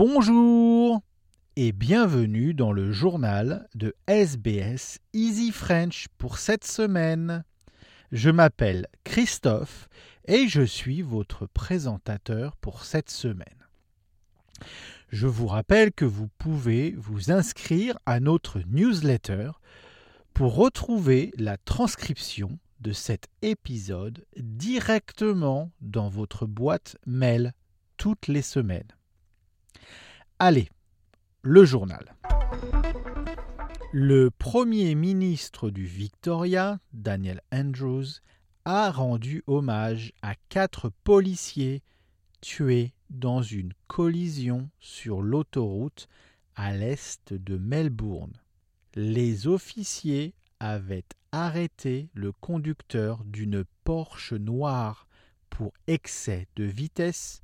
Bonjour et bienvenue dans le journal de SBS Easy French pour cette semaine. Je m'appelle Christophe et je suis votre présentateur pour cette semaine. Je vous rappelle que vous pouvez vous inscrire à notre newsletter pour retrouver la transcription de cet épisode directement dans votre boîte mail toutes les semaines. Allez, le journal. Le Premier ministre du Victoria, Daniel Andrews, a rendu hommage à quatre policiers tués dans une collision sur l'autoroute à l'est de Melbourne. Les officiers avaient arrêté le conducteur d'une Porsche noire pour excès de vitesse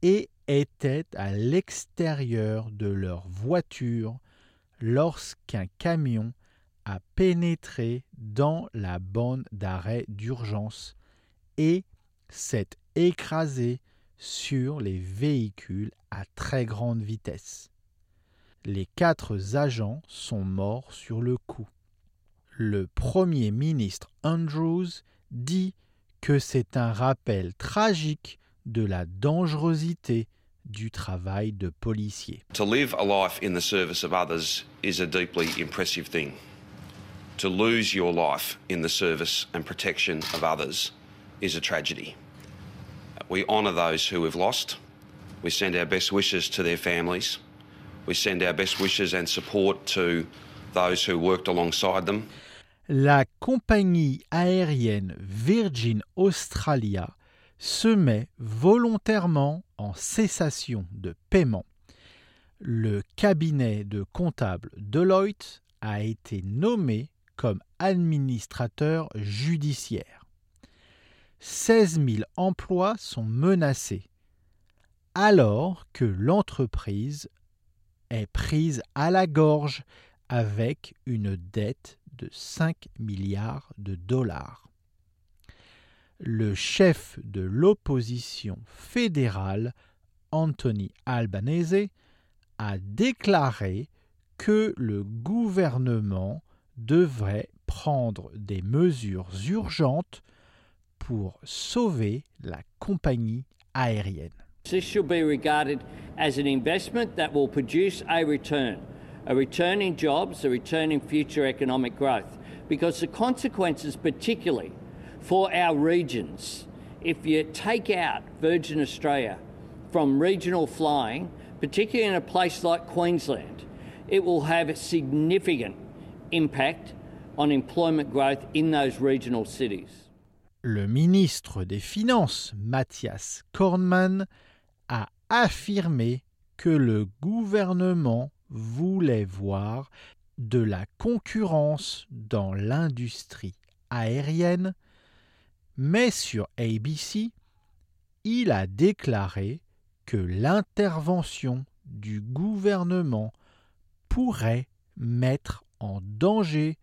et étaient à l'extérieur de leur voiture lorsqu'un camion a pénétré dans la bande d'arrêt d'urgence et s'est écrasé sur les véhicules à très grande vitesse. Les quatre agents sont morts sur le coup. Le Premier ministre Andrews dit que c'est un rappel tragique de la dangerosité du travail de policier. To live a life in the service of others is a deeply impressive thing. To lose your life in the service and protection of others is a tragedy. We honour those who have lost. We send our best wishes to their families. We send our best wishes and support to those who worked alongside them. La compagnie aérienne Virgin Australia se met volontairement en cessation de paiement. Le cabinet de comptable Deloitte a été nommé comme administrateur judiciaire. 16 000 emplois sont menacés, alors que l'entreprise est prise à la gorge avec une dette de 5 milliards de dollars le chef de l'opposition fédérale, Anthony Albanese, a déclaré que le gouvernement devrait prendre des mesures urgentes pour sauver la compagnie aérienne. This should be regarded as an investment that will produce a return, a return in jobs, a return in future economic growth, because the consequences, particularly for our regions. If you take out Virgin Australia from regional flying, particularly in a place like Queensland, it will have a significant impact on employment growth in those regional cities. Le ministre des Finances, Mathias Kornmann, a affirmé que le gouvernement voulait voir de la concurrence dans l'industrie aérienne mais sur ABC, il a déclaré que l'intervention du gouvernement pourrait mettre en danger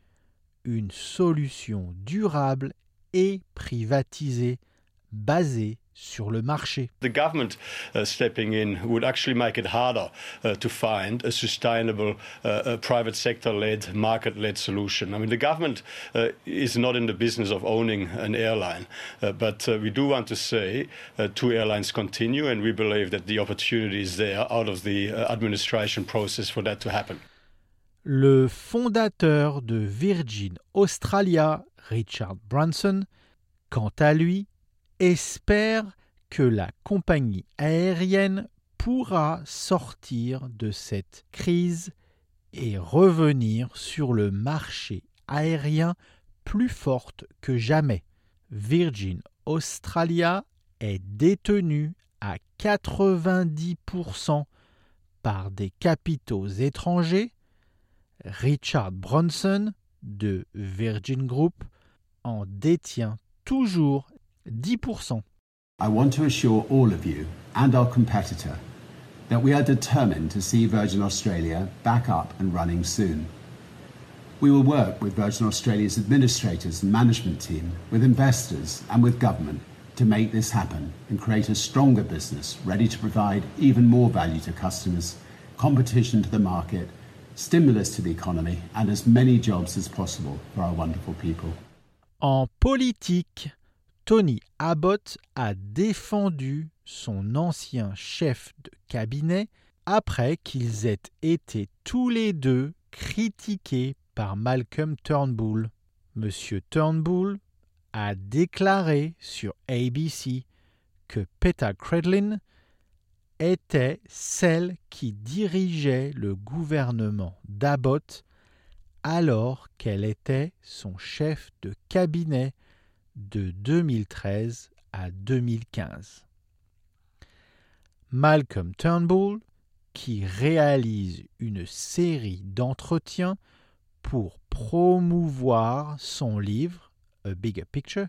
une solution durable et privatisée basée sur le marché. The government uh, stepping in would actually make it harder uh, to find a sustainable uh, private sector-led, market-led solution. I mean, the government is not in the business of owning an airline, but we do want to say two airlines continue, and we believe that the opportunity is there out of the administration process for that to happen. Le fondateur de Virgin Australia, Richard Branson, quant à lui, espère que la compagnie aérienne pourra sortir de cette crise et revenir sur le marché aérien plus forte que jamais. Virgin Australia est détenue à 90% par des capitaux étrangers. Richard Bronson de Virgin Group en détient toujours 10%. I want to assure all of you and our competitor that we are determined to see Virgin Australia back up and running soon. We will work with Virgin Australia's administrators and management team, with investors and with government to make this happen and create a stronger business ready to provide even more value to customers, competition to the market, stimulus to the economy, and as many jobs as possible for our wonderful people. En politique, Tony Abbott a défendu son ancien chef de cabinet après qu'ils aient été tous les deux critiqués par Malcolm Turnbull. Monsieur Turnbull a déclaré sur ABC que Peter Credlin était celle qui dirigeait le gouvernement d'Abbott alors qu'elle était son chef de cabinet de 2013 à 2015. Malcolm Turnbull, qui réalise une série d'entretiens pour promouvoir son livre A Bigger Picture,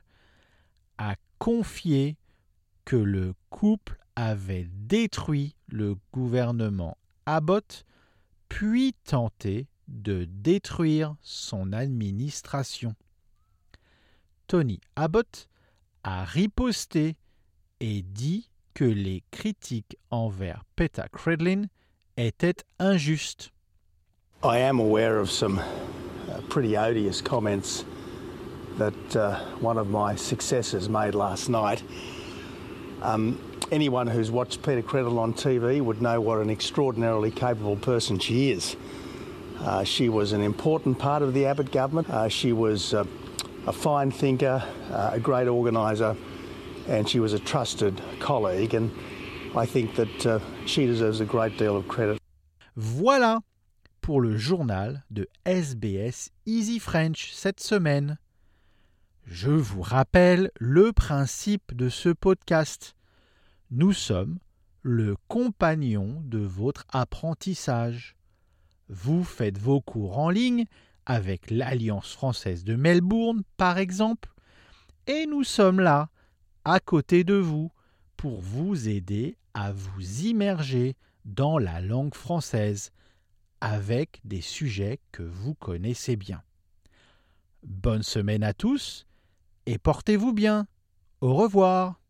a confié que le couple avait détruit le gouvernement Abbott, puis tenté de détruire son administration. Tony Abbott a riposté et dit que les critiques envers Peter Credlin étaient injustes. I am aware of some uh, pretty odious comments that uh, one of my successors made last night. Um, anyone who's watched Peter Credlin on TV would know what an extraordinarily capable person she is. Uh, she was an important part of the Abbott government. Uh, she was uh, a fine thinker, uh, a great organiser, and she was a trusted colleague. And I think that uh, she deserves a great deal of credit. Voilà pour le journal de SBS Easy French cette semaine. Je vous rappelle le principe de ce podcast. Nous sommes le compagnon de votre apprentissage. Vous faites vos cours en ligne avec l'Alliance française de Melbourne, par exemple, et nous sommes là, à côté de vous, pour vous aider à vous immerger dans la langue française avec des sujets que vous connaissez bien. Bonne semaine à tous et portez-vous bien. Au revoir.